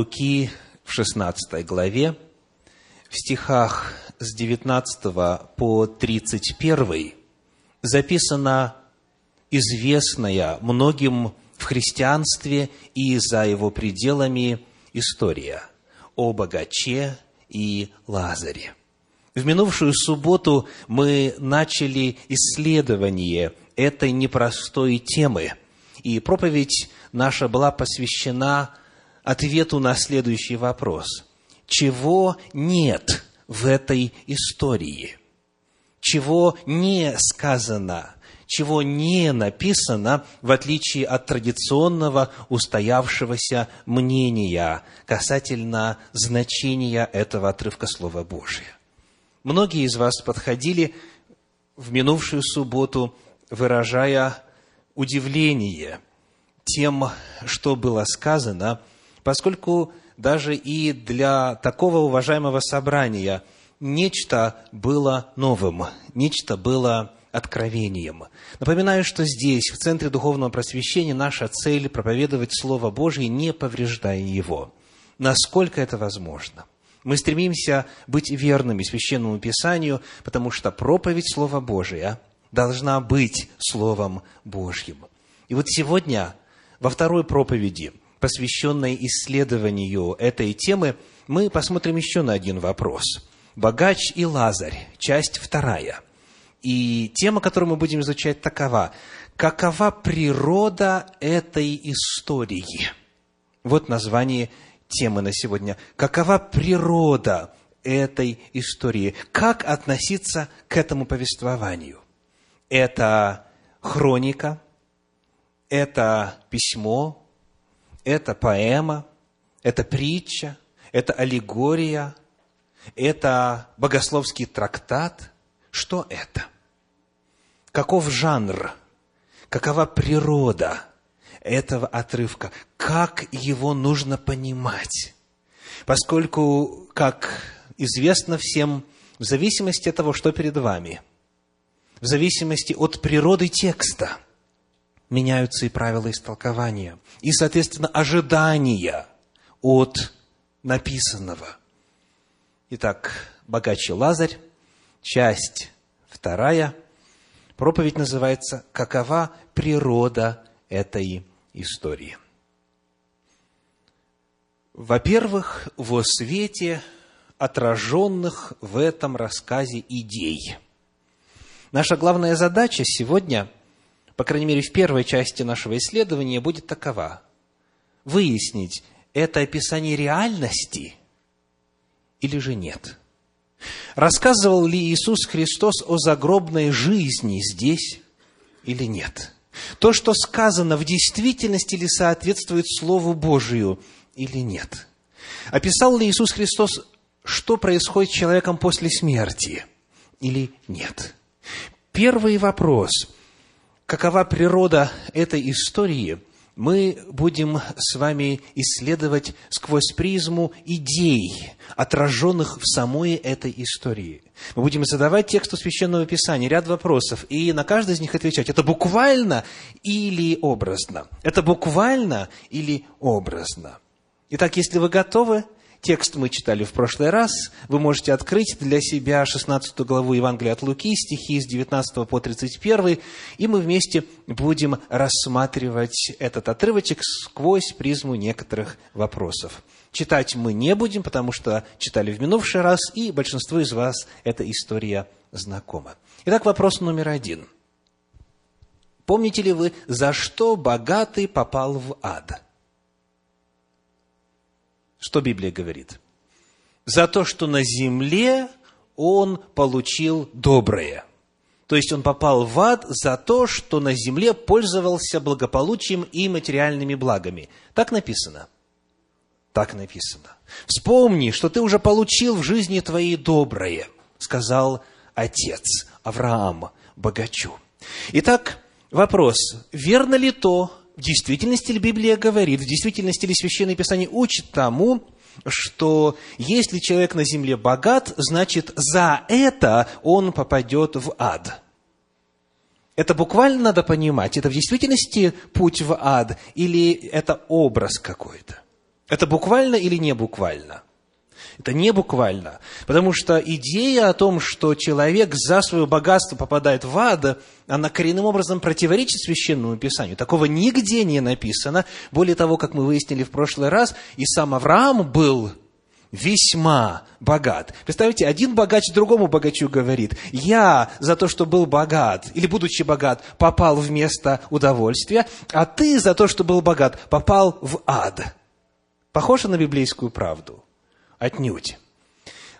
Луки в 16 главе, в стихах с 19 по 31 записана известная многим в христианстве и за его пределами история о богаче и Лазаре. В минувшую субботу мы начали исследование этой непростой темы, и проповедь наша была посвящена ответу на следующий вопрос. Чего нет в этой истории? Чего не сказано чего не написано, в отличие от традиционного устоявшегося мнения касательно значения этого отрывка Слова Божия. Многие из вас подходили в минувшую субботу, выражая удивление тем, что было сказано, поскольку даже и для такого уважаемого собрания нечто было новым, нечто было откровением. Напоминаю, что здесь, в Центре Духовного Просвещения, наша цель – проповедовать Слово Божье, не повреждая его. Насколько это возможно? Мы стремимся быть верными Священному Писанию, потому что проповедь Слова Божия должна быть Словом Божьим. И вот сегодня, во второй проповеди, посвященной исследованию этой темы, мы посмотрим еще на один вопрос. «Богач и Лазарь», часть вторая – и тема, которую мы будем изучать, такова. Какова природа этой истории? Вот название темы на сегодня. Какова природа этой истории? Как относиться к этому повествованию? Это хроника, это письмо, это поэма, это притча, это аллегория, это богословский трактат – что это? Каков жанр? Какова природа этого отрывка? Как его нужно понимать? Поскольку, как известно всем, в зависимости от того, что перед вами, в зависимости от природы текста, меняются и правила истолкования, и, соответственно, ожидания от написанного. Итак, богаче Лазарь часть вторая. Проповедь называется «Какова природа этой истории?» Во-первых, во свете отраженных в этом рассказе идей. Наша главная задача сегодня, по крайней мере, в первой части нашего исследования, будет такова. Выяснить, это описание реальности или же нет – Рассказывал ли Иисус Христос о загробной жизни здесь или нет? То, что сказано, в действительности ли соответствует Слову Божию или нет? Описал ли Иисус Христос, что происходит с человеком после смерти или нет? Первый вопрос. Какова природа этой истории – мы будем с вами исследовать сквозь призму идей, отраженных в самой этой истории. Мы будем задавать тексту Священного Писания ряд вопросов, и на каждый из них отвечать, это буквально или образно? Это буквально или образно? Итак, если вы готовы, Текст мы читали в прошлый раз. Вы можете открыть для себя 16 главу Евангелия от Луки, стихи с 19 по 31, и мы вместе будем рассматривать этот отрывочек сквозь призму некоторых вопросов. Читать мы не будем, потому что читали в минувший раз, и большинству из вас эта история знакома. Итак, вопрос номер один. Помните ли вы, за что богатый попал в ад? Что Библия говорит? За то, что на земле он получил доброе. То есть он попал в ад за то, что на земле пользовался благополучием и материальными благами. Так написано. Так написано. Вспомни, что ты уже получил в жизни твоей доброе, сказал отец Авраам богачу. Итак, вопрос, верно ли то, в действительности ли Библия говорит, в действительности ли Священное Писание учит тому, что если человек на земле богат, значит за это он попадет в ад. Это буквально надо понимать, это в действительности путь в ад или это образ какой-то? Это буквально или не буквально? Это не буквально. Потому что идея о том, что человек за свое богатство попадает в ад, она коренным образом противоречит священному писанию. Такого нигде не написано. Более того, как мы выяснили в прошлый раз, и сам Авраам был весьма богат. Представьте, один богач другому богачу говорит, я за то, что был богат, или будучи богат, попал в место удовольствия, а ты за то, что был богат, попал в ад. Похоже на библейскую правду? Отнюдь.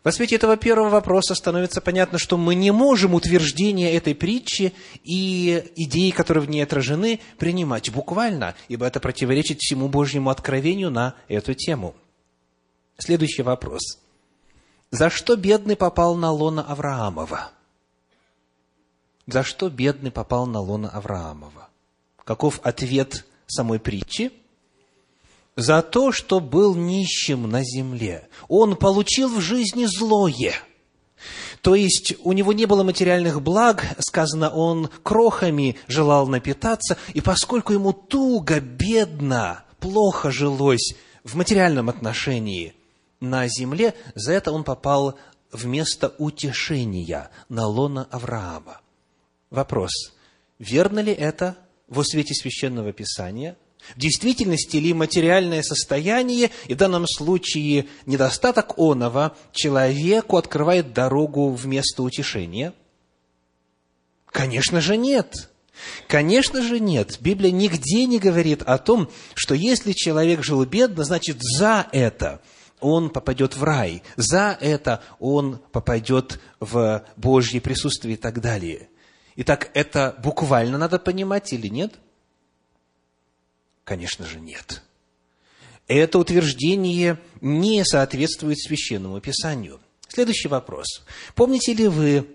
Во свете этого первого вопроса становится понятно, что мы не можем утверждение этой притчи и идеи, которые в ней отражены, принимать буквально, ибо это противоречит всему Божьему откровению на эту тему. Следующий вопрос. За что бедный попал на лона Авраамова? За что бедный попал на лона Авраамова? Каков ответ самой притчи? За то, что был нищим на земле. Он получил в жизни злое. То есть у него не было материальных благ, сказано, он крохами желал напитаться, и поскольку ему туго, бедно, плохо жилось в материальном отношении – на земле, за это он попал в место утешения на лона Авраама. Вопрос, верно ли это во свете Священного Писания? В действительности ли материальное состояние, и в данном случае недостаток оного, человеку открывает дорогу в место утешения? Конечно же нет. Конечно же нет. Библия нигде не говорит о том, что если человек жил бедно, значит за это – он попадет в рай, за это он попадет в Божье присутствие и так далее. Итак, это буквально надо понимать или нет? Конечно же, нет. Это утверждение не соответствует священному писанию. Следующий вопрос. Помните ли вы,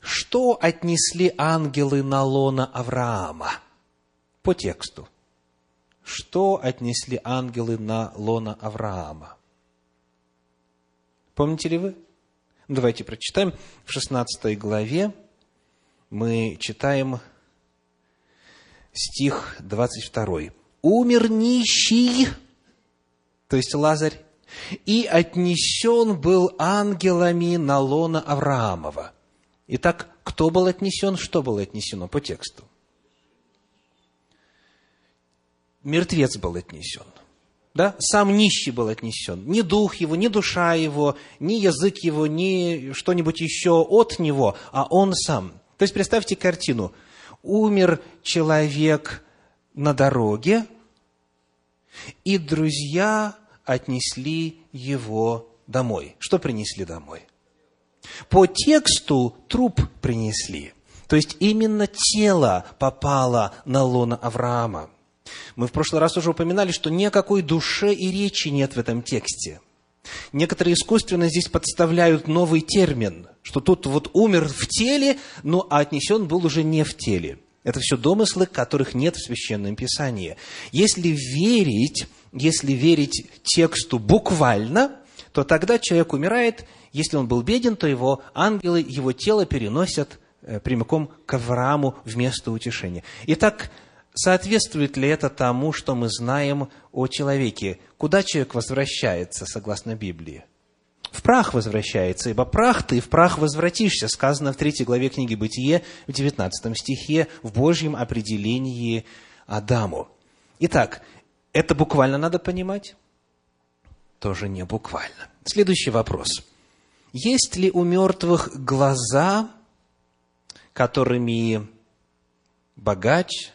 что отнесли ангелы на лона Авраама? По тексту. Что отнесли ангелы на лона Авраама? Помните ли вы? Давайте прочитаем. В 16 главе мы читаем стих 22. «Умер нищий, то есть Лазарь, и отнесен был ангелами на лона Авраамова». Итак, кто был отнесен, что было отнесено по тексту? Мертвец был отнесен – да, сам нищий был отнесен. Ни дух его, ни душа его, ни язык его, ни что-нибудь еще от него, а он сам. То есть представьте картину. Умер человек на дороге, и друзья отнесли его домой. Что принесли домой? По тексту труп принесли. То есть именно тело попало на лона Авраама. Мы в прошлый раз уже упоминали, что ни о какой душе и речи нет в этом тексте. Некоторые искусственно здесь подставляют новый термин, что тут вот умер в теле, но отнесен был уже не в теле. Это все домыслы, которых нет в Священном Писании. Если верить, если верить тексту буквально, то тогда человек умирает, если он был беден, то его ангелы, его тело переносят э, прямиком к Аврааму вместо утешения. Итак, Соответствует ли это тому, что мы знаем о человеке? Куда человек возвращается, согласно Библии? В прах возвращается, ибо прах ты, в прах возвратишься, сказано в третьей главе книги Бытие, в 19 стихе, в Божьем определении Адаму. Итак, это буквально надо понимать? Тоже не буквально. Следующий вопрос. Есть ли у мертвых глаза, которыми богач,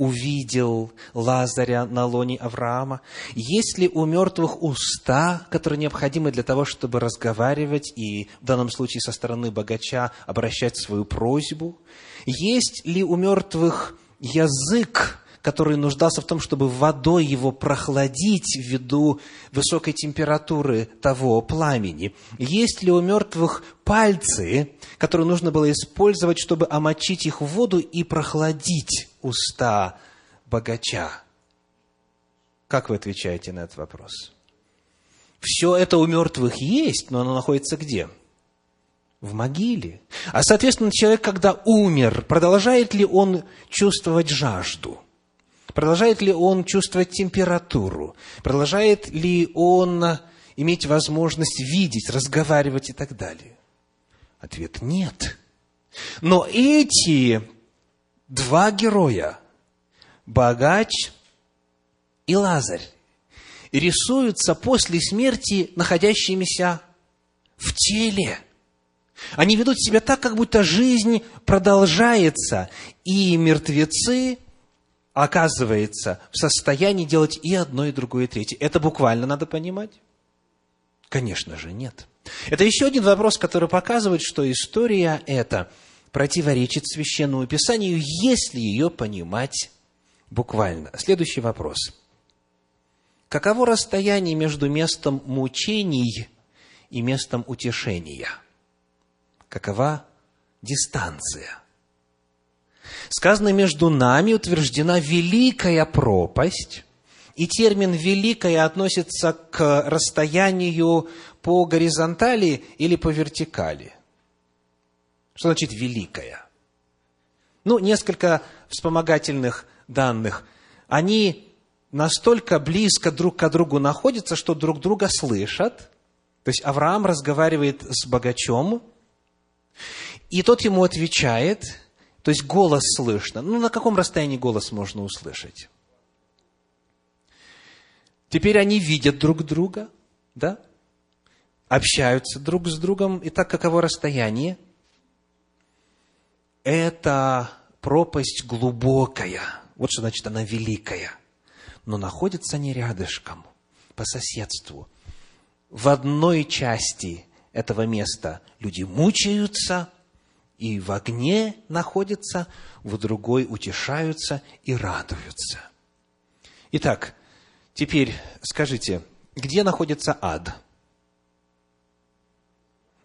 увидел Лазаря на лоне Авраама? Есть ли у мертвых уста, которые необходимы для того, чтобы разговаривать и в данном случае со стороны богача обращать свою просьбу? Есть ли у мертвых язык, который нуждался в том, чтобы водой его прохладить ввиду высокой температуры того пламени? Есть ли у мертвых пальцы, которые нужно было использовать, чтобы омочить их в воду и прохладить уста богача? Как вы отвечаете на этот вопрос? Все это у мертвых есть, но оно находится где? В могиле. А, соответственно, человек, когда умер, продолжает ли он чувствовать жажду? Продолжает ли он чувствовать температуру? Продолжает ли он иметь возможность видеть, разговаривать и так далее? Ответ – нет. Но эти два героя, богач и Лазарь, рисуются после смерти находящимися в теле. Они ведут себя так, как будто жизнь продолжается, и мертвецы оказывается в состоянии делать и одно, и другое, и третье. Это буквально надо понимать? Конечно же, нет. Это еще один вопрос, который показывает, что история эта противоречит Священному Писанию, если ее понимать буквально. Следующий вопрос. Каково расстояние между местом мучений и местом утешения? Какова дистанция? Сказано, между нами утверждена великая пропасть, и термин «великая» относится к расстоянию по горизонтали или по вертикали. Что значит «великая»? Ну, несколько вспомогательных данных. Они настолько близко друг к другу находятся, что друг друга слышат. То есть Авраам разговаривает с богачом, и тот ему отвечает, то есть голос слышно. Ну, на каком расстоянии голос можно услышать? Теперь они видят друг друга, да? Общаются друг с другом. Итак, каково расстояние? Это пропасть глубокая. Вот что значит она великая. Но находятся они рядышком, по соседству. В одной части этого места люди мучаются и в огне находятся, в другой утешаются и радуются. Итак, Теперь скажите, где находится ад?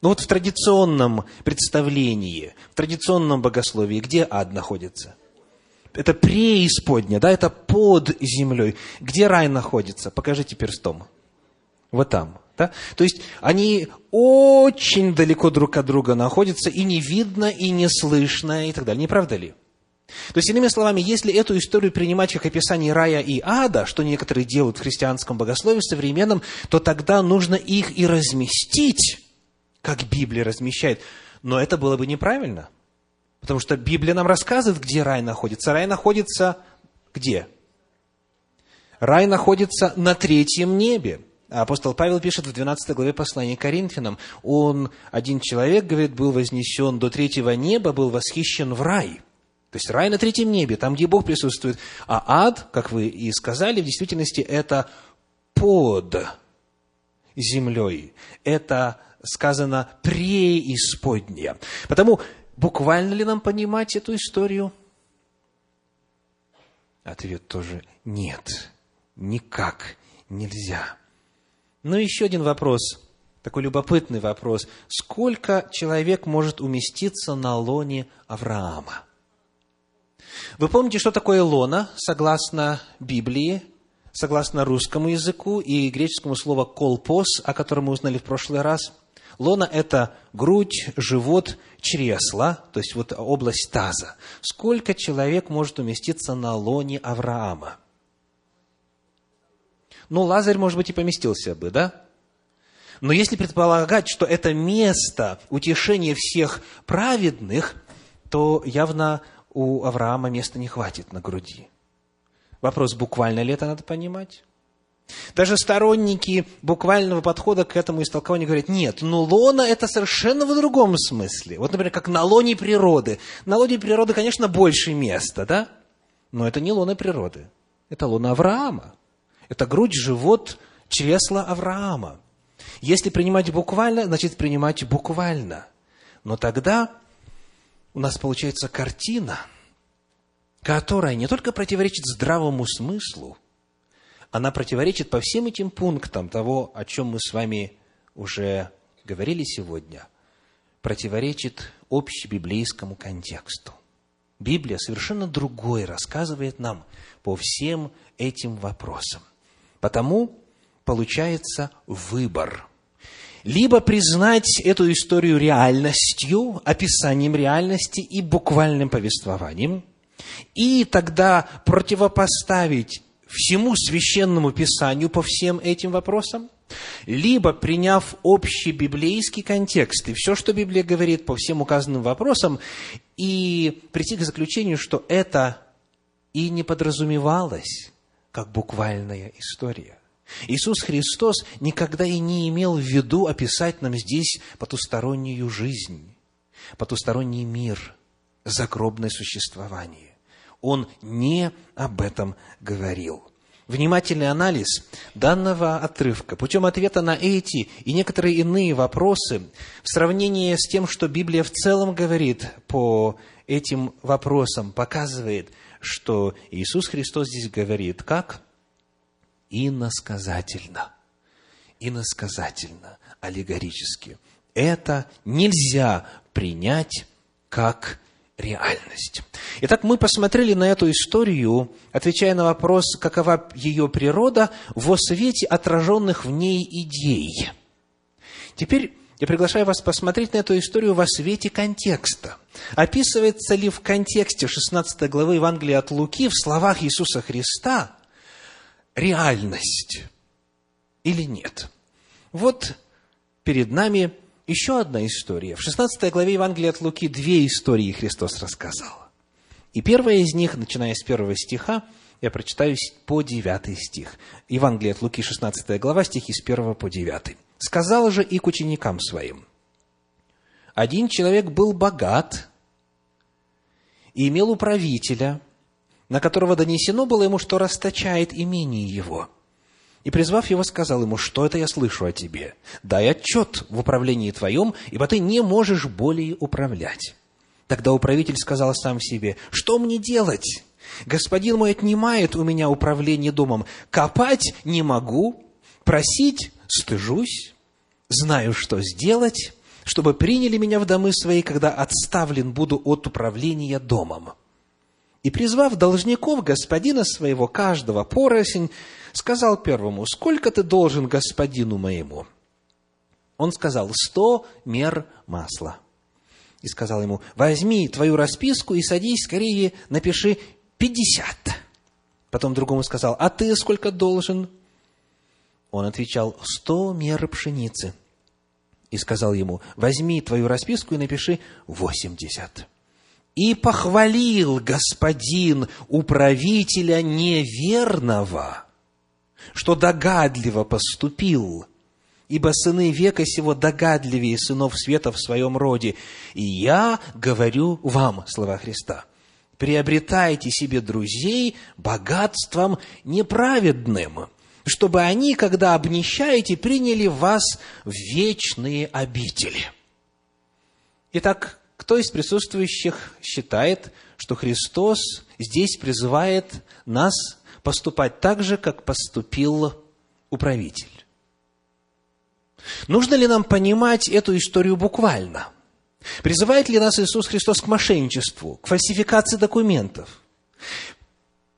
Ну вот в традиционном представлении, в традиционном богословии, где ад находится? Это преисподня, да, это под землей. Где рай находится? Покажите перстом. Вот там. Да? То есть они очень далеко друг от друга находятся, и не видно, и не слышно, и так далее. Не правда ли? То есть, иными словами, если эту историю принимать как описание рая и ада, что некоторые делают в христианском богословии современном, то тогда нужно их и разместить, как Библия размещает. Но это было бы неправильно. Потому что Библия нам рассказывает, где рай находится. Рай находится где? Рай находится на третьем небе. Апостол Павел пишет в 12 главе послания Коринфянам. Он, один человек, говорит, был вознесен до третьего неба, был восхищен в рай – то есть рай на третьем небе, там, где Бог присутствует. А ад, как вы и сказали, в действительности это под землей. Это сказано преисподняя. Потому буквально ли нам понимать эту историю? Ответ тоже нет. Никак нельзя. Но еще один вопрос, такой любопытный вопрос. Сколько человек может уместиться на лоне Авраама? Вы помните, что такое лона, согласно Библии, согласно русскому языку и греческому слову «колпос», о котором мы узнали в прошлый раз? Лона – это грудь, живот, чресло, то есть вот область таза. Сколько человек может уместиться на лоне Авраама? Ну, Лазарь, может быть, и поместился бы, да? Но если предполагать, что это место утешения всех праведных, то явно у Авраама места не хватит на груди. Вопрос, буквально ли это надо понимать? Даже сторонники буквального подхода к этому истолкованию говорят, нет, ну лона это совершенно в другом смысле. Вот, например, как на лоне природы. На лоне природы, конечно, больше места, да? Но это не лона природы. Это лона Авраама. Это грудь, живот, чресла Авраама. Если принимать буквально, значит принимать буквально. Но тогда у нас получается картина, которая не только противоречит здравому смыслу, она противоречит по всем этим пунктам того, о чем мы с вами уже говорили сегодня, противоречит общебиблейскому контексту. Библия совершенно другое рассказывает нам по всем этим вопросам. Потому получается выбор – либо признать эту историю реальностью, описанием реальности и буквальным повествованием, и тогда противопоставить всему священному писанию по всем этим вопросам, либо приняв общий библейский контекст и все, что Библия говорит по всем указанным вопросам, и прийти к заключению, что это и не подразумевалось как буквальная история. Иисус Христос никогда и не имел в виду описать нам здесь потустороннюю жизнь, потусторонний мир, загробное существование. Он не об этом говорил. Внимательный анализ данного отрывка путем ответа на эти и некоторые иные вопросы в сравнении с тем, что Библия в целом говорит по этим вопросам, показывает – что Иисус Христос здесь говорит как? Иносказательно. Иносказательно, аллегорически. Это нельзя принять как реальность. Итак, мы посмотрели на эту историю, отвечая на вопрос, какова ее природа, во свете отраженных в ней идей. Теперь я приглашаю вас посмотреть на эту историю во свете контекста. Описывается ли в контексте 16 главы Евангелия от Луки в словах Иисуса Христа реальность или нет? Вот перед нами еще одна история. В 16 главе Евангелия от Луки две истории Христос рассказал. И первая из них, начиная с первого стиха, я прочитаю по девятый стих. Евангелие от Луки, 16 глава, стихи с первого по девятый. Сказал же и к ученикам своим, один человек был богат и имел управителя, на которого донесено было ему, что расточает имение его. И, призвав его, сказал ему, что это я слышу о тебе? Дай отчет в управлении твоем, ибо ты не можешь более управлять. Тогда управитель сказал сам себе, что мне делать? Господин мой отнимает у меня управление домом. Копать не могу, просить стыжусь, знаю, что сделать, чтобы приняли меня в домы свои, когда отставлен буду от управления домом. И, призвав должников господина своего, каждого поросль, сказал первому, сколько ты должен господину моему? Он сказал, сто мер масла. И сказал ему, возьми твою расписку и садись скорее, напиши пятьдесят. Потом другому сказал, а ты сколько должен? Он отвечал, сто мер пшеницы. И сказал ему, возьми твою расписку и напиши восемьдесят. И похвалил господин управителя неверного, что догадливо поступил, ибо сыны века сего догадливее сынов света в своем роде. И я говорю вам, слова Христа, приобретайте себе друзей богатством неправедным, чтобы они, когда обнищаете, приняли вас в вечные обители. Итак, кто из присутствующих считает, что Христос здесь призывает нас поступать так же, как поступил управитель? Нужно ли нам понимать эту историю буквально? Призывает ли нас Иисус Христос к мошенничеству, к фальсификации документов?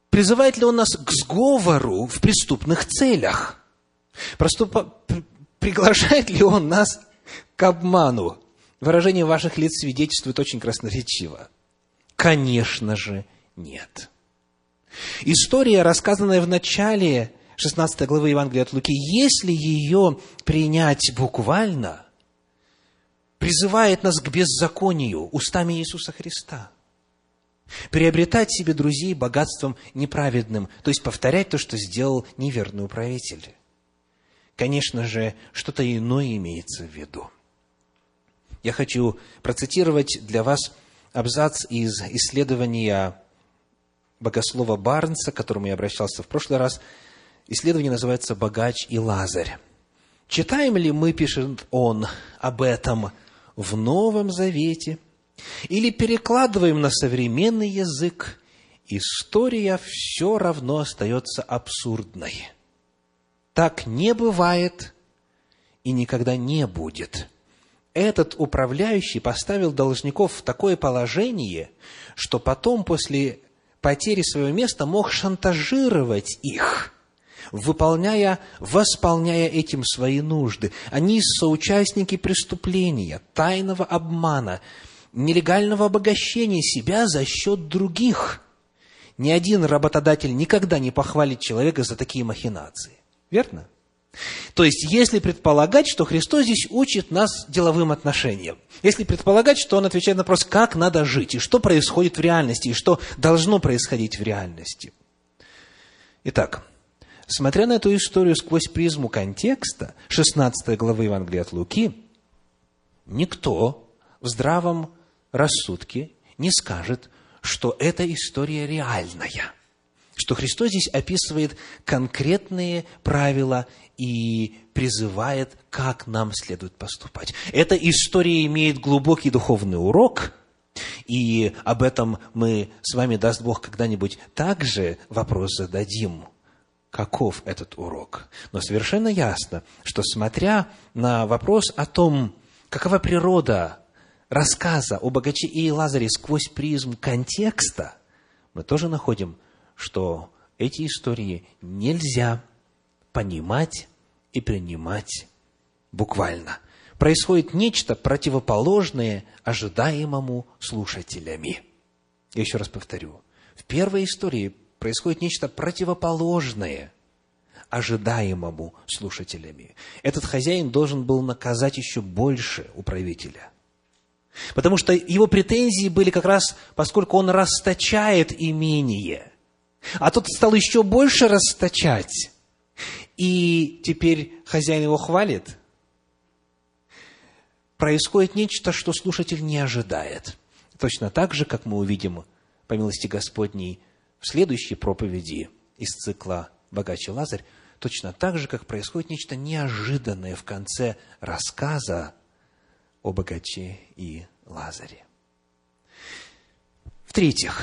Призывает ли он нас к сговору в преступных целях? Проступа... Приглашает ли он нас к обману? Выражение ваших лиц свидетельствует очень красноречиво. Конечно же, нет. История, рассказанная в начале 16 главы Евангелия от Луки, если ее принять буквально, призывает нас к беззаконию устами Иисуса Христа – Приобретать себе друзей богатством неправедным, то есть повторять то, что сделал неверный управитель. Конечно же, что-то иное имеется в виду. Я хочу процитировать для вас абзац из исследования богослова Барнса, к которому я обращался в прошлый раз. Исследование называется «Богач и Лазарь». Читаем ли мы, пишет он, об этом в Новом Завете – или перекладываем на современный язык, история все равно остается абсурдной. Так не бывает и никогда не будет. Этот управляющий поставил должников в такое положение, что потом, после потери своего места, мог шантажировать их – выполняя, восполняя этим свои нужды. Они соучастники преступления, тайного обмана, нелегального обогащения себя за счет других. ни один работодатель никогда не похвалит человека за такие махинации. Верно? То есть, если предполагать, что Христос здесь учит нас деловым отношениям, если предполагать, что Он отвечает на вопрос, как надо жить, и что происходит в реальности, и что должно происходить в реальности. Итак, смотря на эту историю сквозь призму контекста 16 главы Евангелия от Луки, никто в здравом рассудке не скажет, что эта история реальная, что Христос здесь описывает конкретные правила и призывает, как нам следует поступать. Эта история имеет глубокий духовный урок, и об этом мы с вами, даст Бог, когда-нибудь также вопрос зададим. Каков этот урок? Но совершенно ясно, что смотря на вопрос о том, какова природа рассказа о богаче и Лазаре сквозь призм контекста, мы тоже находим, что эти истории нельзя понимать и принимать буквально. Происходит нечто противоположное ожидаемому слушателями. Я еще раз повторю. В первой истории происходит нечто противоположное ожидаемому слушателями. Этот хозяин должен был наказать еще больше управителя. Потому что его претензии были как раз, поскольку он расточает имение. А тот стал еще больше расточать и теперь хозяин его хвалит, происходит нечто, что слушатель не ожидает. Точно так же, как мы увидим, по милости Господней, в следующей проповеди из цикла «Богаче Лазарь», точно так же, как происходит нечто неожиданное в конце рассказа о богаче и Лазаре. В-третьих,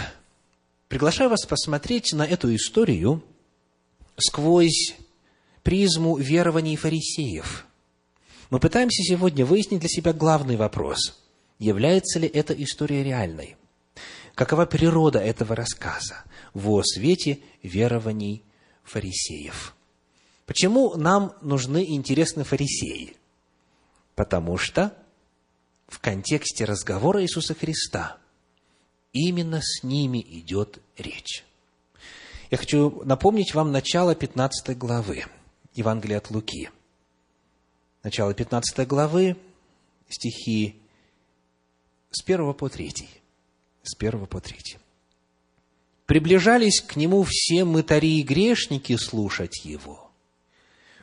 приглашаю вас посмотреть на эту историю сквозь призму верований фарисеев. Мы пытаемся сегодня выяснить для себя главный вопрос. Является ли эта история реальной? Какова природа этого рассказа во свете верований фарисеев? Почему нам нужны интересны фарисеи? Потому что в контексте разговора Иисуса Христа именно с ними идет речь. Я хочу напомнить вам начало 15 главы. Евангелия от Луки. Начало 15 главы, стихи с 1 по 3. С 1 по 3. «Приближались к нему все мытари и грешники слушать его.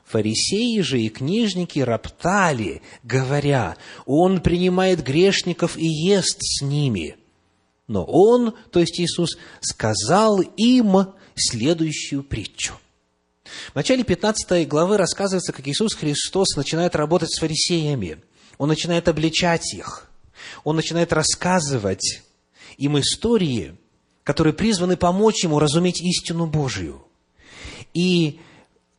Фарисеи же и книжники роптали, говоря, «Он принимает грешников и ест с ними». Но Он, то есть Иисус, сказал им следующую притчу – в начале 15 главы рассказывается, как Иисус Христос начинает работать с фарисеями. Он начинает обличать их. Он начинает рассказывать им истории, которые призваны помочь ему разуметь истину Божию. И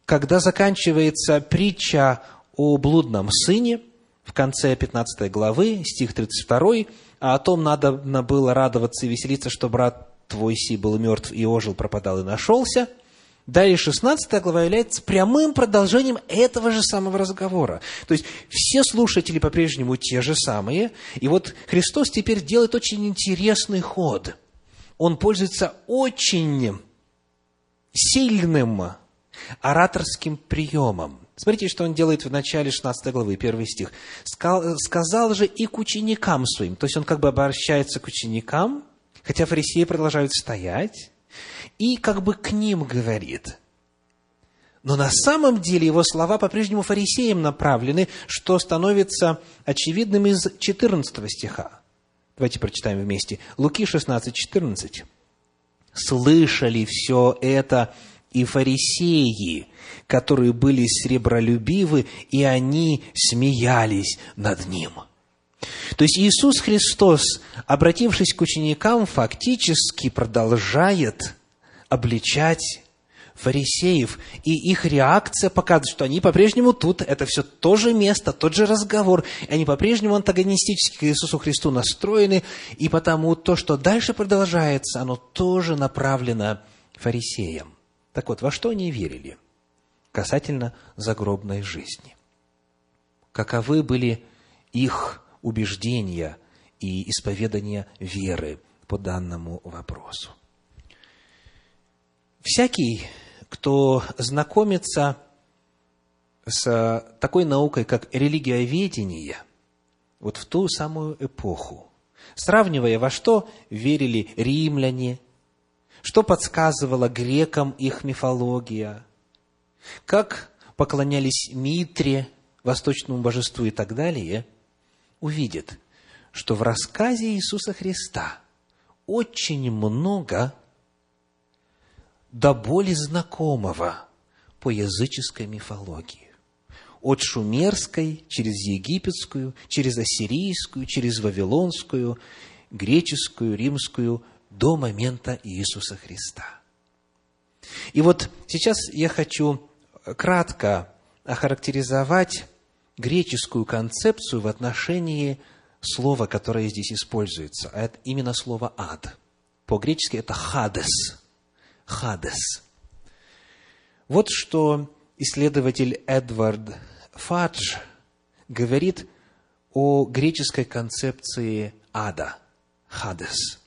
когда заканчивается притча о блудном сыне, в конце 15 главы, стих 32, а о том надо было радоваться и веселиться, что брат твой си был мертв и ожил, пропадал и нашелся – Далее 16 глава является прямым продолжением этого же самого разговора. То есть все слушатели по-прежнему те же самые. И вот Христос теперь делает очень интересный ход. Он пользуется очень сильным ораторским приемом. Смотрите, что он делает в начале 16 главы, первый стих. «Сказал же и к ученикам своим». То есть он как бы обращается к ученикам, хотя фарисеи продолжают стоять и как бы к ним говорит. Но на самом деле его слова по-прежнему фарисеям направлены, что становится очевидным из 14 стиха. Давайте прочитаем вместе. Луки 16, 14. «Слышали все это и фарисеи, которые были сребролюбивы, и они смеялись над ним». То есть Иисус Христос, обратившись к ученикам, фактически продолжает обличать фарисеев. И их реакция показывает, что они по-прежнему тут, это все то же место, тот же разговор, и они по-прежнему антагонистически к Иисусу Христу настроены, и потому то, что дальше продолжается, оно тоже направлено фарисеям. Так вот, во что они верили касательно загробной жизни? Каковы были их убеждения и исповедания веры по данному вопросу? Всякий, кто знакомится с такой наукой, как религиоведение, вот в ту самую эпоху, сравнивая, во что верили римляне, что подсказывала грекам их мифология, как поклонялись Митре, восточному божеству и так далее, увидит, что в рассказе Иисуса Христа очень много до боли знакомого по языческой мифологии. От шумерской, через египетскую, через ассирийскую, через вавилонскую, греческую, римскую, до момента Иисуса Христа. И вот сейчас я хочу кратко охарактеризовать греческую концепцию в отношении слова, которое здесь используется, а это именно слово «ад». По-гречески это «хадес», Хадес. Вот что исследователь Эдвард Фадж говорит о греческой концепции ада, Хадес.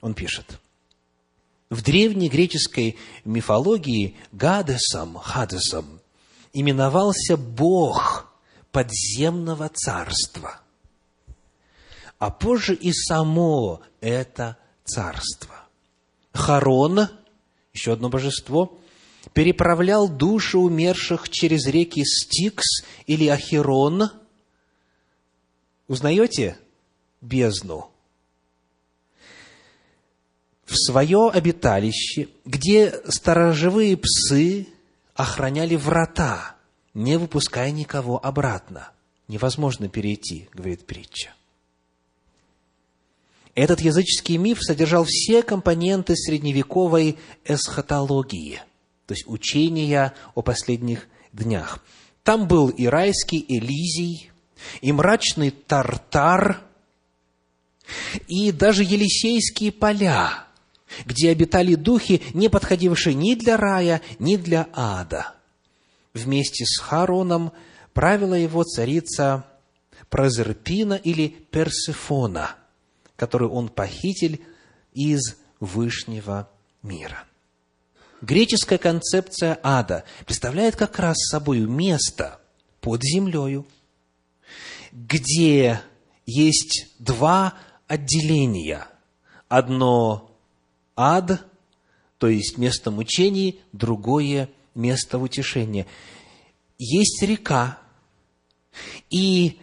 Он пишет, в древней греческой мифологии Гадесом, Хадесом, именовался Бог подземного царства, а позже и само это царство. Харон еще одно божество, переправлял души умерших через реки Стикс или Ахирон. Узнаете бездну? В свое обиталище, где сторожевые псы охраняли врата, не выпуская никого обратно. Невозможно перейти, говорит притча. Этот языческий миф содержал все компоненты средневековой эсхатологии, то есть учения о последних днях. Там был и райский Элизий, и мрачный Тартар, и даже Елисейские поля, где обитали духи, не подходившие ни для рая, ни для ада. Вместе с Хароном правила его царица Прозерпина или Персефона – которую он похитил из Вышнего мира. Греческая концепция ада представляет как раз собой место под землею, где есть два отделения. Одно ад, то есть место мучений, другое место утешения. Есть река, и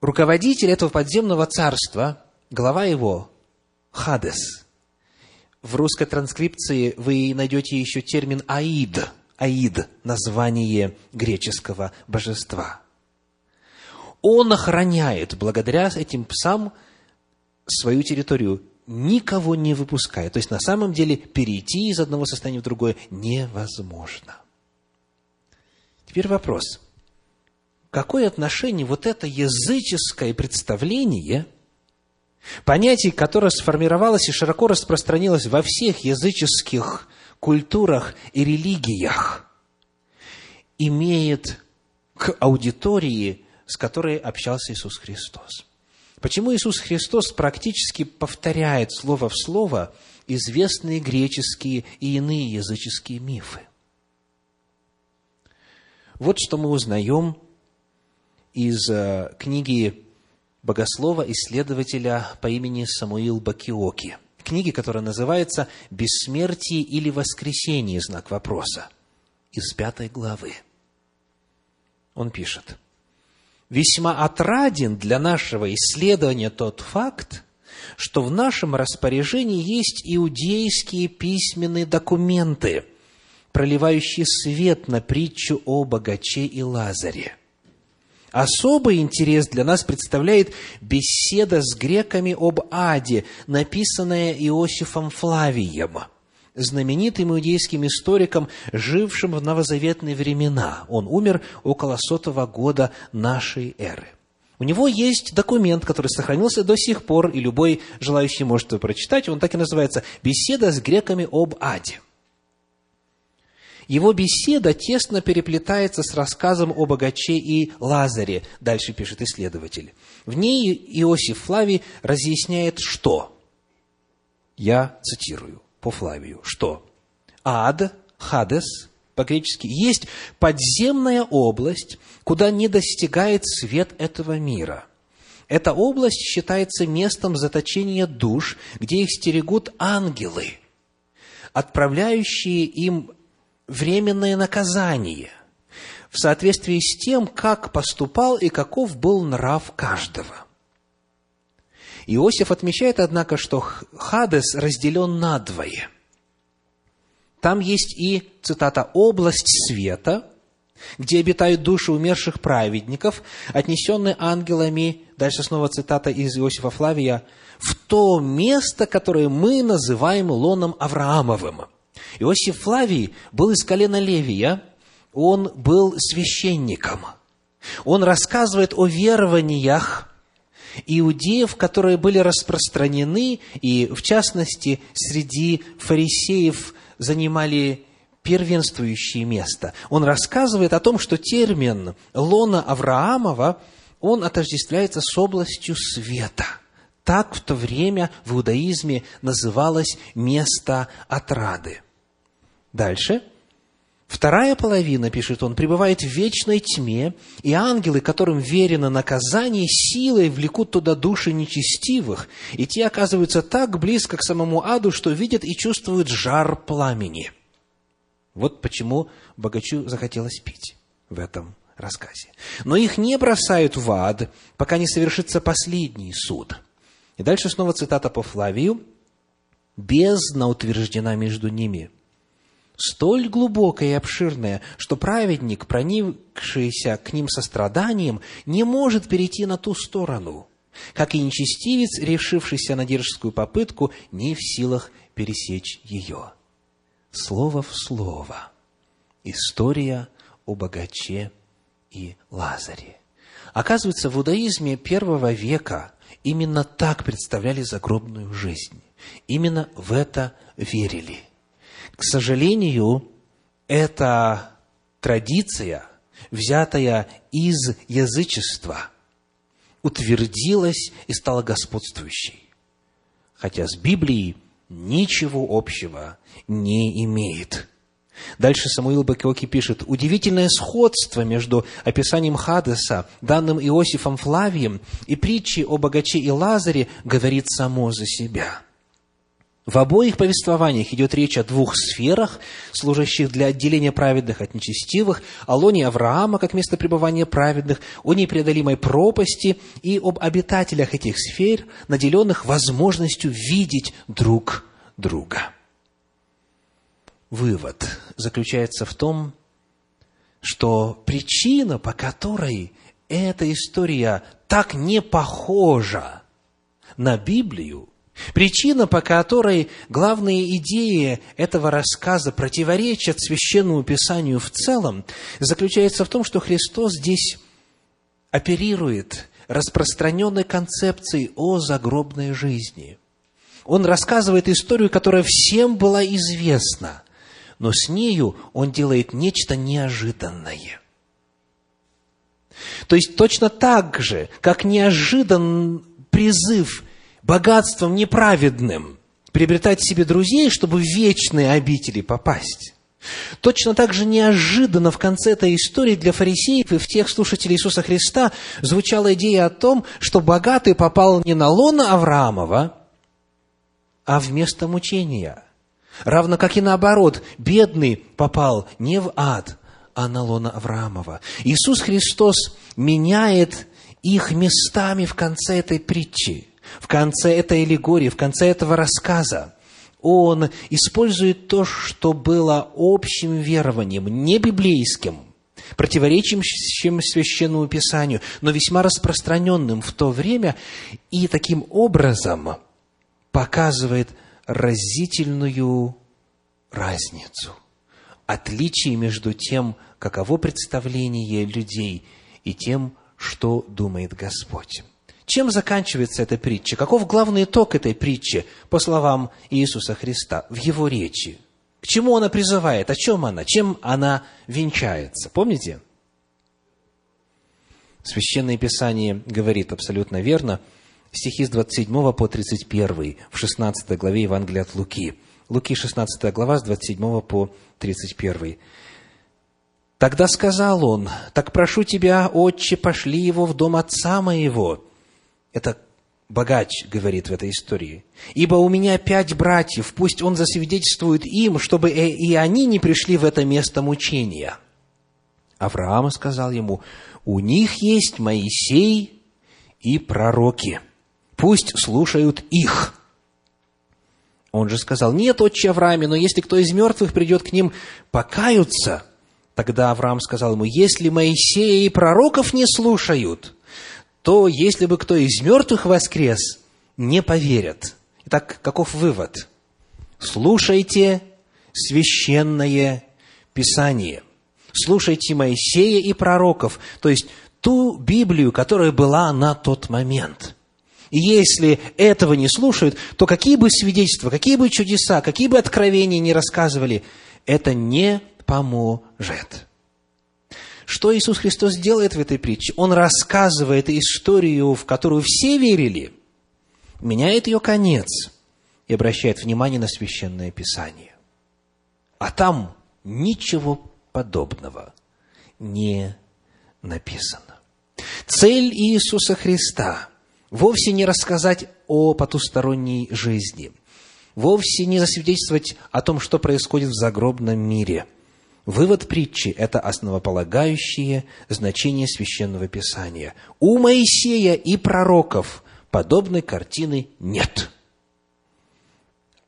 руководитель этого подземного царства глава его – Хадес. В русской транскрипции вы найдете еще термин Аид. Аид – название греческого божества. Он охраняет, благодаря этим псам, свою территорию, никого не выпуская. То есть, на самом деле, перейти из одного состояния в другое невозможно. Теперь вопрос. Какое отношение вот это языческое представление – Понятие, которое сформировалось и широко распространилось во всех языческих культурах и религиях, имеет к аудитории, с которой общался Иисус Христос. Почему Иисус Христос практически повторяет слово в слово известные греческие и иные языческие мифы? Вот что мы узнаем из э, книги богослова, исследователя по имени Самуил Бакиоки. Книги, которая называется «Бессмертие или воскресение?» знак вопроса. Из пятой главы. Он пишет. «Весьма отраден для нашего исследования тот факт, что в нашем распоряжении есть иудейские письменные документы, проливающие свет на притчу о богаче и Лазаре – Особый интерес для нас представляет беседа с греками об аде, написанная Иосифом Флавием, знаменитым иудейским историком, жившим в новозаветные времена. Он умер около сотого года нашей эры. У него есть документ, который сохранился до сих пор, и любой желающий может его прочитать. Он так и называется «Беседа с греками об аде». Его беседа тесно переплетается с рассказом о богаче и Лазаре, дальше пишет исследователь. В ней Иосиф Флавий разъясняет, что? Я цитирую по Флавию, что? ад, Хадес, по-гречески, есть подземная область, куда не достигает свет этого мира. Эта область считается местом заточения душ, где их стерегут ангелы, отправляющие им временное наказание в соответствии с тем, как поступал и каков был нрав каждого. Иосиф отмечает, однако, что Хадес разделен надвое. Там есть и, цитата, «область света», где обитают души умерших праведников, отнесенные ангелами, дальше снова цитата из Иосифа Флавия, «в то место, которое мы называем лоном Авраамовым». Иосиф Флавий был из колена Левия, он был священником. Он рассказывает о верованиях иудеев, которые были распространены, и в частности среди фарисеев занимали первенствующее место. Он рассказывает о том, что термин «лона Авраамова» он отождествляется с областью света. Так в то время в иудаизме называлось место отрады. Дальше – Вторая половина, пишет он, пребывает в вечной тьме, и ангелы, которым верено наказание, силой влекут туда души нечестивых, и те оказываются так близко к самому аду, что видят и чувствуют жар пламени. Вот почему богачу захотелось пить в этом рассказе. Но их не бросают в ад, пока не совершится последний суд. И дальше снова цитата по Флавию. «Бездна утверждена между ними» столь глубокое и обширное, что праведник, проникшийся к ним состраданием, не может перейти на ту сторону, как и нечестивец, решившийся на дерзкую попытку, не в силах пересечь ее. Слово в слово. История о богаче и Лазаре. Оказывается, в иудаизме первого века именно так представляли загробную жизнь. Именно в это верили – к сожалению, эта традиция, взятая из язычества, утвердилась и стала господствующей, хотя с Библией ничего общего не имеет. Дальше Самуил Бакиоки пишет, удивительное сходство между описанием Хадеса, данным Иосифом Флавием, и притчей о богаче и Лазаре говорит само за себя – в обоих повествованиях идет речь о двух сферах, служащих для отделения праведных от нечестивых, о лоне Авраама как место пребывания праведных, о непреодолимой пропасти и об обитателях этих сфер, наделенных возможностью видеть друг друга. Вывод заключается в том, что причина, по которой эта история так не похожа на Библию, Причина, по которой главные идеи этого рассказа противоречат священному писанию в целом, заключается в том, что Христос здесь оперирует распространенной концепцией о загробной жизни. Он рассказывает историю, которая всем была известна, но с нею он делает нечто неожиданное. То есть точно так же, как неожидан призыв богатством неправедным приобретать себе друзей, чтобы в вечные обители попасть. Точно так же неожиданно в конце этой истории для фарисеев и в тех слушателей Иисуса Христа звучала идея о том, что богатый попал не на лона Авраамова, а в место мучения. Равно как и наоборот, бедный попал не в ад, а на лона Авраамова. Иисус Христос меняет их местами в конце этой притчи в конце этой аллегории, в конце этого рассказа, он использует то, что было общим верованием, не библейским, противоречащим священному писанию, но весьма распространенным в то время, и таким образом показывает разительную разницу, отличие между тем, каково представление людей, и тем, что думает Господь. Чем заканчивается эта притча? Каков главный итог этой притчи, по словам Иисуса Христа, в Его речи? К чему она призывает? О чем она? Чем она венчается? Помните? Священное Писание говорит абсолютно верно, стихи с 27 по 31, в 16 главе Евангелия от Луки. Луки 16 глава с 27 по 31. Тогда сказал он, «Так прошу тебя, отче, пошли его в дом отца моего». Это богач говорит в этой истории. «Ибо у меня пять братьев, пусть он засвидетельствует им, чтобы и они не пришли в это место мучения». Авраам сказал ему, «У них есть Моисей и пророки, пусть слушают их». Он же сказал, «Нет, отче Аврааме, но если кто из мертвых придет к ним покаются, Тогда Авраам сказал ему, если Моисея и пророков не слушают, то если бы кто из мертвых воскрес, не поверят. Итак, каков вывод? Слушайте священное Писание. Слушайте Моисея и пророков, то есть ту Библию, которая была на тот момент. И если этого не слушают, то какие бы свидетельства, какие бы чудеса, какие бы откровения не рассказывали, это не поможет. Что Иисус Христос делает в этой притче? Он рассказывает историю, в которую все верили, меняет ее конец и обращает внимание на Священное Писание. А там ничего подобного не написано. Цель Иисуса Христа вовсе не рассказать о потусторонней жизни, вовсе не засвидетельствовать о том, что происходит в загробном мире – Вывод притчи – это основополагающее значение Священного Писания. У Моисея и пророков подобной картины нет.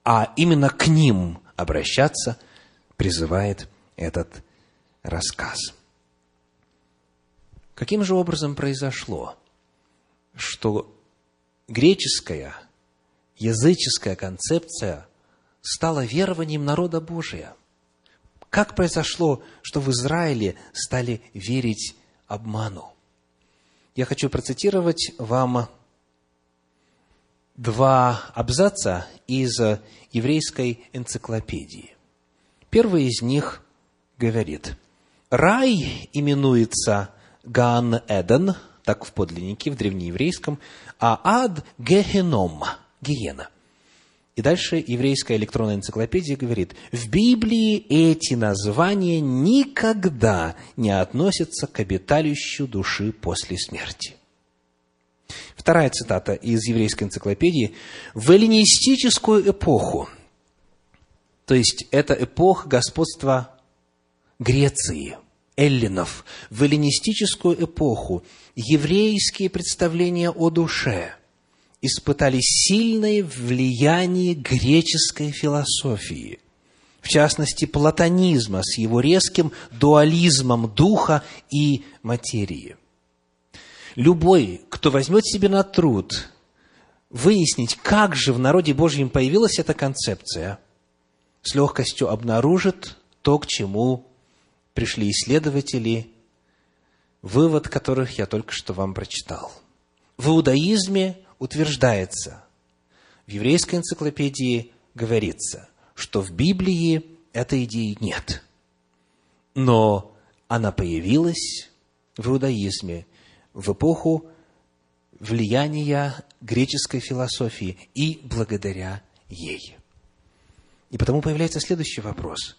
А именно к ним обращаться призывает этот рассказ. Каким же образом произошло, что греческая, языческая концепция стала верованием народа Божия – как произошло, что в Израиле стали верить обману? Я хочу процитировать вам два абзаца из еврейской энциклопедии. Первый из них говорит, рай именуется Ган-Эден, так в подлиннике, в древнееврейском, а ад – Гехеном, гиена – и дальше еврейская электронная энциклопедия говорит, в Библии эти названия никогда не относятся к обиталищу души после смерти. Вторая цитата из еврейской энциклопедии. В эллинистическую эпоху, то есть это эпоха господства Греции, эллинов, в эллинистическую эпоху еврейские представления о душе – испытали сильное влияние греческой философии, в частности, платонизма с его резким дуализмом духа и материи. Любой, кто возьмет себе на труд выяснить, как же в народе Божьем появилась эта концепция, с легкостью обнаружит то, к чему пришли исследователи, вывод которых я только что вам прочитал. В иудаизме утверждается, в еврейской энциклопедии говорится, что в Библии этой идеи нет. Но она появилась в иудаизме в эпоху влияния греческой философии и благодаря ей. И потому появляется следующий вопрос.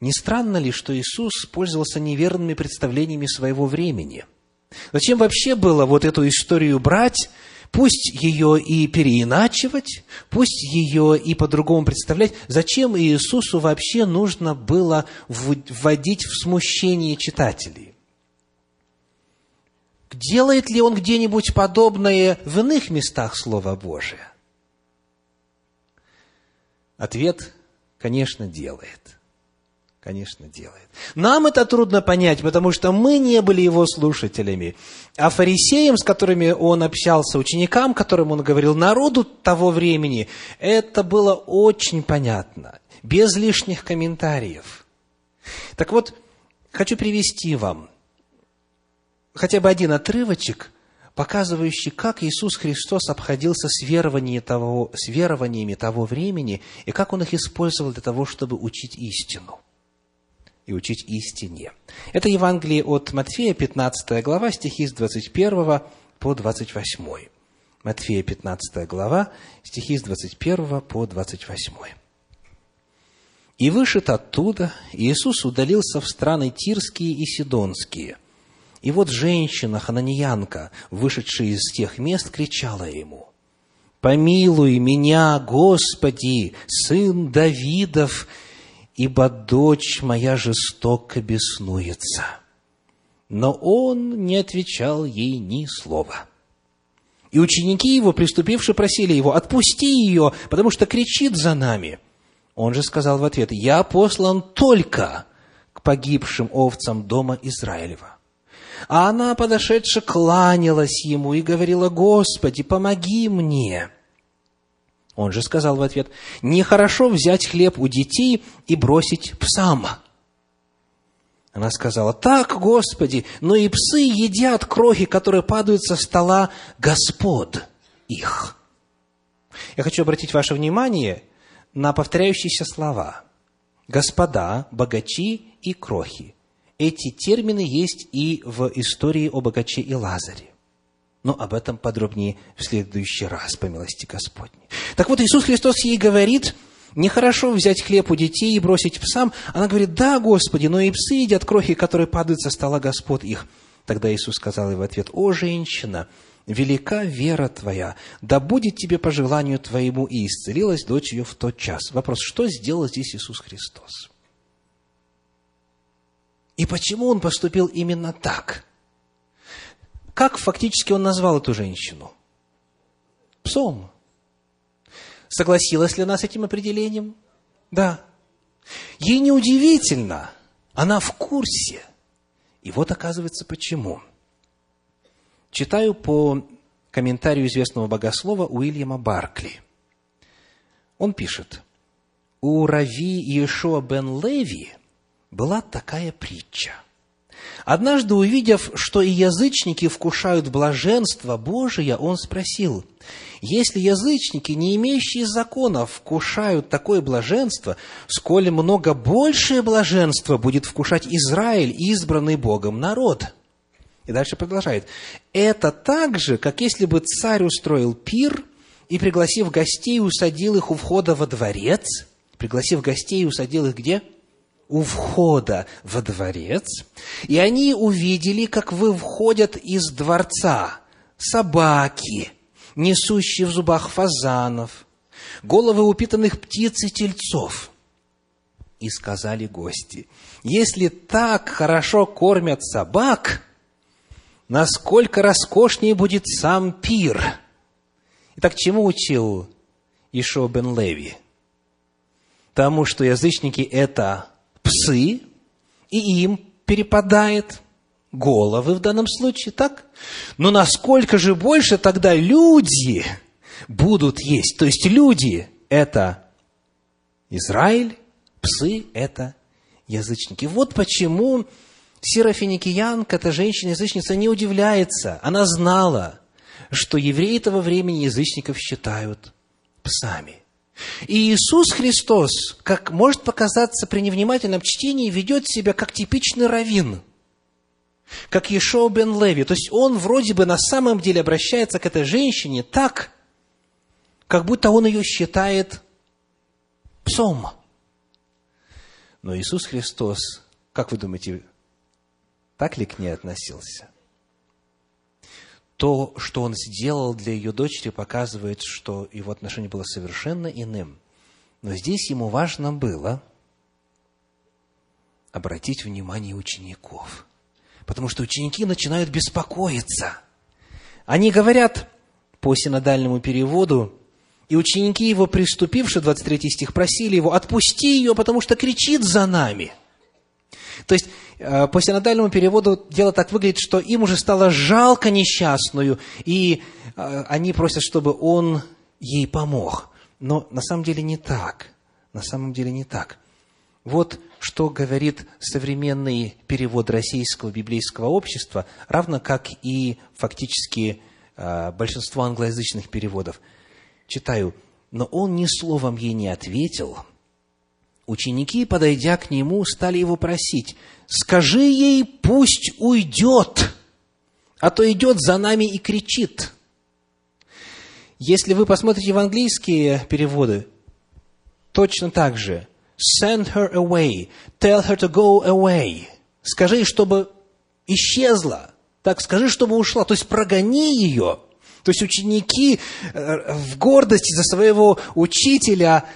Не странно ли, что Иисус пользовался неверными представлениями своего времени? Зачем вообще было вот эту историю брать Пусть ее и переиначивать, пусть ее и по-другому представлять. Зачем Иисусу вообще нужно было вводить в смущение читателей? Делает ли он где-нибудь подобное в иных местах Слова Божия? Ответ, конечно, делает конечно, делает. Нам это трудно понять, потому что мы не были его слушателями. А фарисеям, с которыми он общался, ученикам, которым он говорил, народу того времени, это было очень понятно, без лишних комментариев. Так вот, хочу привести вам хотя бы один отрывочек, показывающий, как Иисус Христос обходился с, верованиями того, с верованиями того времени и как Он их использовал для того, чтобы учить истину и учить истине. Это Евангелие от Матфея, 15 глава, стихи с 21 по 28. Матфея, 15 глава, стихи с 21 по 28. И вышед оттуда, Иисус удалился в страны Тирские и Сидонские. И вот женщина, хананьянка, вышедшая из тех мест, кричала ему, «Помилуй меня, Господи, сын Давидов, ибо дочь моя жестоко беснуется». Но он не отвечал ей ни слова. И ученики его, приступившие, просили его, «Отпусти ее, потому что кричит за нами». Он же сказал в ответ, «Я послан только к погибшим овцам дома Израилева». А она, подошедшая, кланялась ему и говорила, «Господи, помоги мне!» Он же сказал в ответ, «Нехорошо взять хлеб у детей и бросить псам». Она сказала, «Так, Господи, но и псы едят крохи, которые падают со стола Господ их». Я хочу обратить ваше внимание на повторяющиеся слова. Господа, богачи и крохи. Эти термины есть и в истории о богаче и Лазаре. Но об этом подробнее в следующий раз, по милости Господней. Так вот, Иисус Христос ей говорит, нехорошо взять хлеб у детей и бросить псам. Она говорит, да, Господи, но и псы едят крохи, которые падают со стола Господ их. Тогда Иисус сказал ей в ответ, о, женщина, велика вера твоя, да будет тебе по желанию твоему, и исцелилась дочь ее в тот час. Вопрос, что сделал здесь Иисус Христос? И почему он поступил именно так? Как фактически он назвал эту женщину? Псом. Согласилась ли она с этим определением? Да. Ей неудивительно, она в курсе. И вот оказывается почему. Читаю по комментарию известного богослова Уильяма Баркли. Он пишет, у Рави Иешуа бен Леви была такая притча. Однажды, увидев, что и язычники вкушают блаженство Божие, он спросил, если язычники, не имеющие законов, вкушают такое блаженство, сколь много большее блаженство будет вкушать Израиль, избранный Богом народ – и дальше продолжает. Это так же, как если бы царь устроил пир и, пригласив гостей, усадил их у входа во дворец. Пригласив гостей, усадил их где? У входа во дворец. И они увидели, как вы входят из дворца собаки, несущие в зубах фазанов, головы упитанных птиц и тельцов. И сказали гости, если так хорошо кормят собак – насколько роскошнее будет сам пир. Итак, чему учил Ишо бен Леви? Тому, что язычники – это псы, и им перепадает головы в данном случае, так? Но насколько же больше тогда люди будут есть? То есть люди – это Израиль, псы – это язычники. Вот почему Сирофиникиянка, эта женщина-язычница, не удивляется. Она знала, что евреи того времени язычников считают псами. И Иисус Христос, как может показаться при невнимательном чтении, ведет себя как типичный раввин, как Ешоу бен Леви. То есть он вроде бы на самом деле обращается к этой женщине так, как будто он ее считает псом. Но Иисус Христос, как вы думаете, так ли к ней относился? То, что он сделал для ее дочери, показывает, что его отношение было совершенно иным. Но здесь ему важно было обратить внимание учеников. Потому что ученики начинают беспокоиться. Они говорят по синодальному переводу, и ученики его, приступившие, 23 стих, просили его, отпусти ее, потому что кричит за нами. То есть, Э, по синодальному переводу дело так выглядит, что им уже стало жалко несчастную, и э, они просят, чтобы он ей помог. Но на самом деле не так. На самом деле не так. Вот что говорит современный перевод российского библейского общества, равно как и фактически э, большинство англоязычных переводов. Читаю. «Но он ни словом ей не ответил, Ученики, подойдя к нему, стали его просить, скажи ей, пусть уйдет, а то идет за нами и кричит. Если вы посмотрите в английские переводы, точно так же Send her away. Tell her to go away. Скажи, чтобы исчезла. Так, скажи, чтобы ушла. То есть, прогони ее. То есть, ученики э, в гордости за своего учителя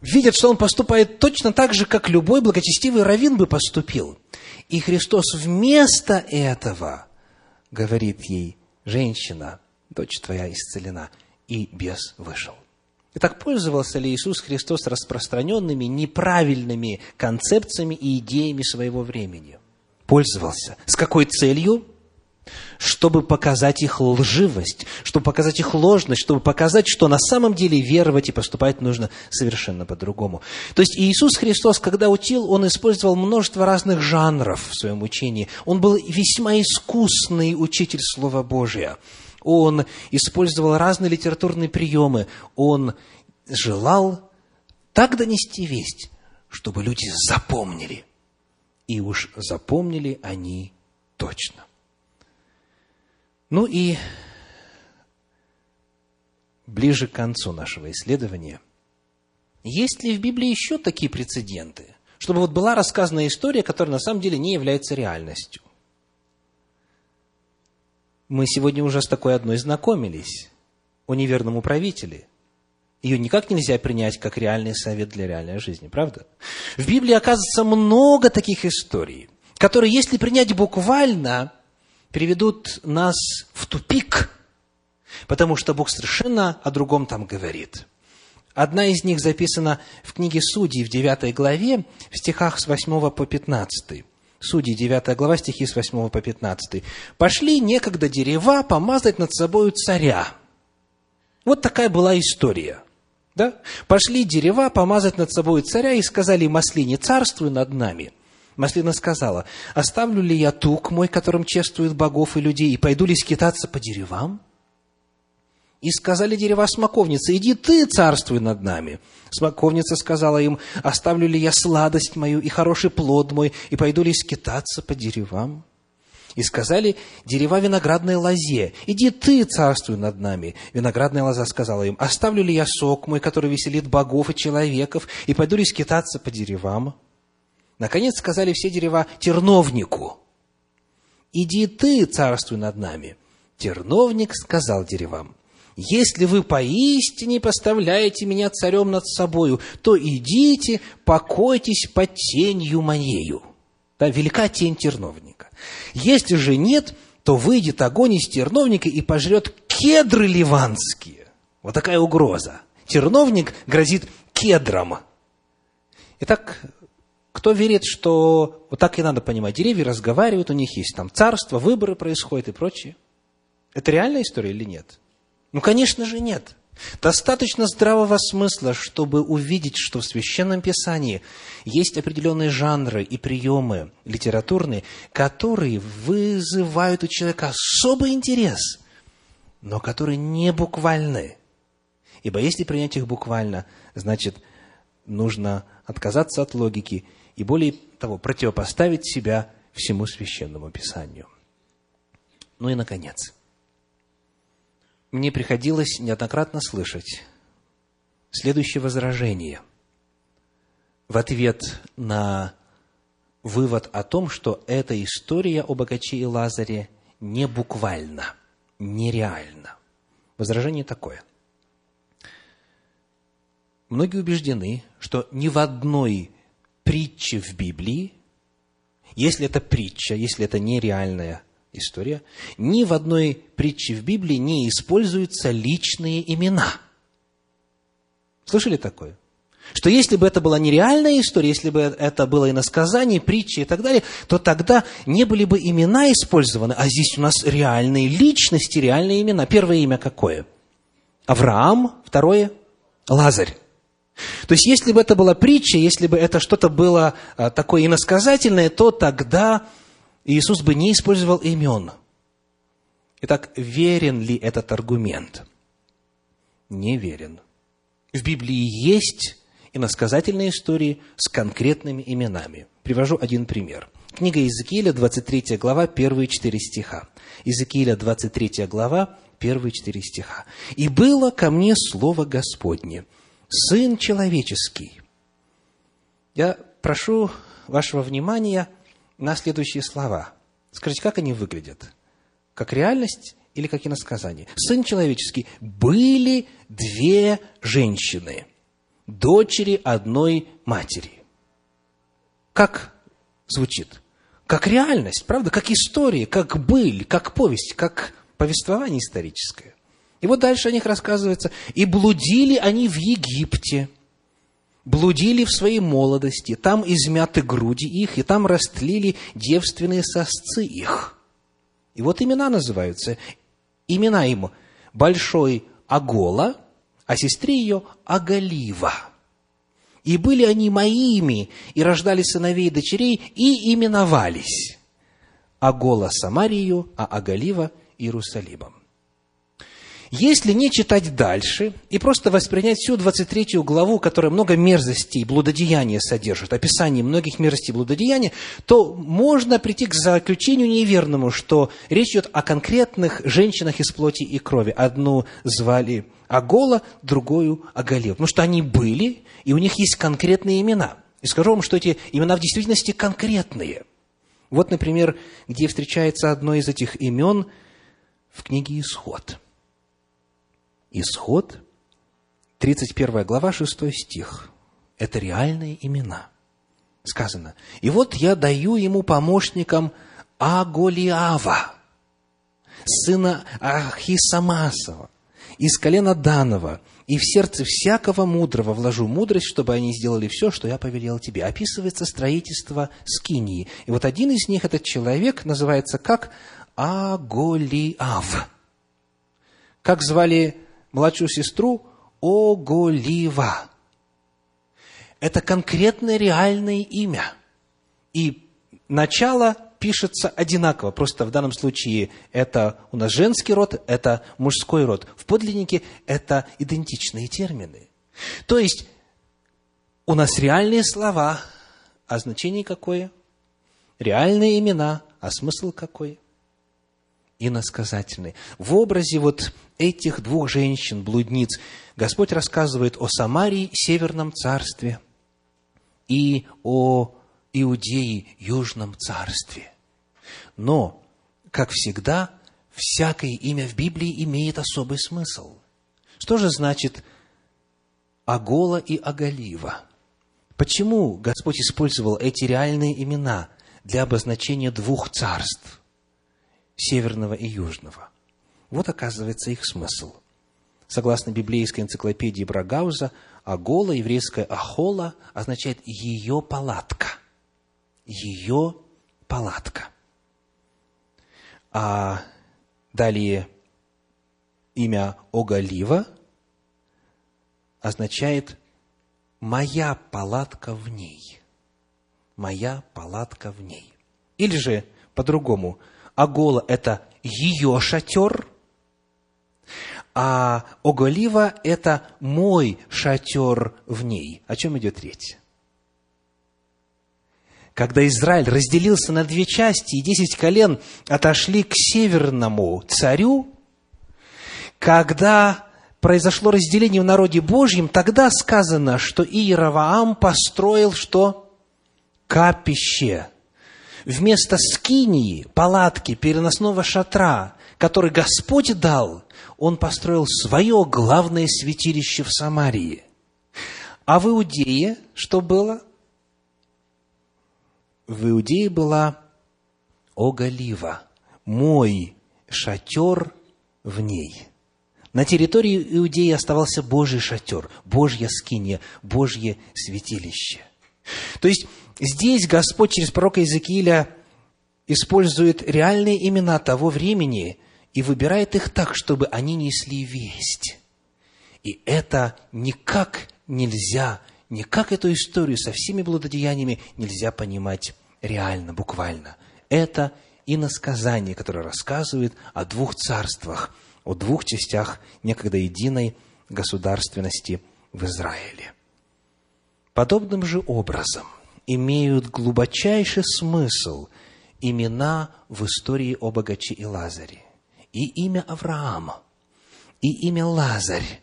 видят, что он поступает точно так же, как любой благочестивый раввин бы поступил. И Христос вместо этого говорит ей, женщина, дочь твоя исцелена, и бес вышел. Итак, пользовался ли Иисус Христос распространенными неправильными концепциями и идеями своего времени? Пользовался. С какой целью? Чтобы показать их лживость, чтобы показать их ложность, чтобы показать, что на самом деле веровать и поступать нужно совершенно по-другому. То есть Иисус Христос, когда учил, Он использовал множество разных жанров в своем учении. Он был весьма искусный учитель Слова Божия. Он использовал разные литературные приемы. Он желал так донести весть, чтобы люди запомнили. И уж запомнили они точно. Ну и ближе к концу нашего исследования, есть ли в Библии еще такие прецеденты, чтобы вот была рассказана история, которая на самом деле не является реальностью? Мы сегодня уже с такой одной знакомились, о неверном управителе. Ее никак нельзя принять как реальный совет для реальной жизни, правда? В Библии оказывается много таких историй, которые, если принять буквально, приведут нас в тупик, потому что Бог совершенно о другом там говорит. Одна из них записана в книге Судей в 9 главе, в стихах с 8 по 15. Судьи, 9 глава, стихи с 8 по 15. «Пошли некогда дерева помазать над собою царя». Вот такая была история. Да? Пошли дерева помазать над собой царя и сказали маслине, царствуй над нами. Маслина сказала, оставлю ли я тук мой, которым чествуют богов и людей, и пойду ли скитаться по деревам? И сказали дерева смоковницы, иди ты царствуй над нами. Смоковница сказала им, оставлю ли я сладость мою и хороший плод мой, и пойду ли скитаться по деревам? И сказали дерева виноградной лозе, иди ты царствуй над нами. Виноградная лоза сказала им, оставлю ли я сок мой, который веселит богов и человеков, и пойду ли скитаться по деревам? Наконец сказали все дерева терновнику, «Иди ты, царствуй над нами». Терновник сказал деревам, «Если вы поистине поставляете меня царем над собою, то идите, покойтесь под тенью моею». Да, велика тень терновника. Если же нет, то выйдет огонь из терновника и пожрет кедры ливанские. Вот такая угроза. Терновник грозит кедром. Итак, кто верит, что вот так и надо понимать, деревья разговаривают, у них есть там царство, выборы происходят и прочее. Это реальная история или нет? Ну, конечно же, нет. Достаточно здравого смысла, чтобы увидеть, что в Священном Писании есть определенные жанры и приемы литературные, которые вызывают у человека особый интерес, но которые не буквальны. Ибо если принять их буквально, значит, нужно отказаться от логики и более того, противопоставить себя всему священному писанию. Ну и, наконец, мне приходилось неоднократно слышать следующее возражение в ответ на вывод о том, что эта история о богаче и Лазаре не буквально, нереальна. Возражение такое. Многие убеждены, что ни в одной притчи в Библии, если это притча, если это нереальная история, ни в одной притче в Библии не используются личные имена. Слышали такое? Что если бы это была нереальная история, если бы это было иносказание, притчи и так далее, то тогда не были бы имена использованы, а здесь у нас реальные личности, реальные имена. Первое имя какое? Авраам, второе – Лазарь. То есть, если бы это была притча, если бы это что-то было а, такое иносказательное, то тогда Иисус бы не использовал имен. Итак, верен ли этот аргумент? Не верен. В Библии есть иносказательные истории с конкретными именами. Привожу один пример. Книга Иезекииля, 23 глава, первые четыре стиха. Иезекииля, 23 глава, первые четыре стиха. «И было ко мне слово Господне, Сын человеческий, Я прошу вашего внимания на следующие слова. Скажите, как они выглядят? Как реальность или как иносказание? Сын человеческий. Были две женщины, дочери одной матери. Как звучит? Как реальность, правда? Как история, как быль, как повесть, как повествование историческое. И вот дальше о них рассказывается. «И блудили они в Египте, блудили в своей молодости, там измяты груди их, и там растлили девственные сосцы их». И вот имена называются. Имена им Большой Агола, а сестре ее Агалива. И были они моими, и рождали сыновей и дочерей, и именовались. Агола Самарию, а Агалива Иерусалимом. Если не читать дальше и просто воспринять всю 23 главу, которая много мерзостей, блудодеяния содержит, описание многих мерзостей блудодеяния, то можно прийти к заключению неверному, что речь идет о конкретных женщинах из плоти и крови. Одну звали Агола, другую Агалев. Потому что они были, и у них есть конкретные имена. И скажу вам, что эти имена в действительности конкретные. Вот, например, где встречается одно из этих имен в книге «Исход». Исход, 31 глава, 6 стих. Это реальные имена. Сказано. И вот я даю ему помощникам Аголиава, сына Ахисамасова, из колена Данова, и в сердце всякого мудрого вложу мудрость, чтобы они сделали все, что я повелел тебе. Описывается строительство Скинии. И вот один из них, этот человек, называется как Аголиав. Как звали младшую сестру Оголива. Это конкретное реальное имя. И начало пишется одинаково. Просто в данном случае это у нас женский род, это мужской род. В подлиннике это идентичные термины. То есть у нас реальные слова, а значение какое? Реальные имена, а смысл какой? Иносказательный. В образе вот этих двух женщин, блудниц, Господь рассказывает о Самарии, Северном царстве, и о Иудее, Южном царстве. Но, как всегда, всякое имя в Библии имеет особый смысл. Что же значит Агола и Агалива? Почему Господь использовал эти реальные имена для обозначения двух царств? Северного и южного. Вот оказывается их смысл. Согласно библейской энциклопедии Брагауза, Агола, еврейская Ахола, означает «ее палатка». Ее палатка. А далее имя Огалива означает «моя палатка в ней». «Моя палатка в ней». Или же, по-другому, Агола – это ее шатер, а Оголива – это мой шатер в ней. О чем идет речь? Когда Израиль разделился на две части, и десять колен отошли к северному царю, когда произошло разделение в народе Божьем, тогда сказано, что Иераваам построил что? Капище вместо скинии, палатки, переносного шатра, который Господь дал, он построил свое главное святилище в Самарии. А в Иудее что было? В Иудее была Оголива, мой шатер в ней. На территории Иудеи оставался Божий шатер, Божья скиния, Божье святилище. То есть Здесь Господь через пророка Иезекииля использует реальные имена того времени и выбирает их так, чтобы они несли весть. И это никак нельзя, никак эту историю со всеми блудодеяниями нельзя понимать реально, буквально. Это иносказание, которое рассказывает о двух царствах, о двух частях некогда единой государственности в Израиле. Подобным же образом имеют глубочайший смысл имена в истории о богаче и Лазаре. И имя Авраама, и имя Лазарь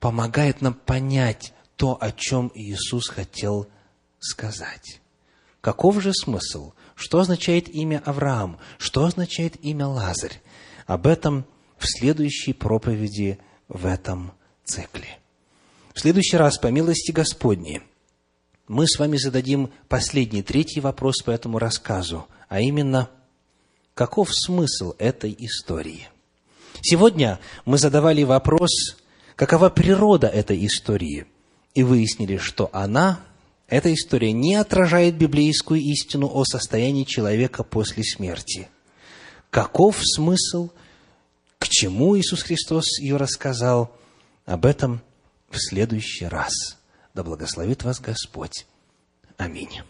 помогает нам понять то, о чем Иисус хотел сказать. Каков же смысл? Что означает имя Авраам? Что означает имя Лазарь? Об этом в следующей проповеди в этом цикле. В следующий раз, по милости Господней, мы с вами зададим последний, третий вопрос по этому рассказу, а именно, каков смысл этой истории? Сегодня мы задавали вопрос, какова природа этой истории, и выяснили, что она, эта история, не отражает библейскую истину о состоянии человека после смерти. Каков смысл, к чему Иисус Христос ее рассказал, об этом в следующий раз. Да благословит вас Господь. Аминь.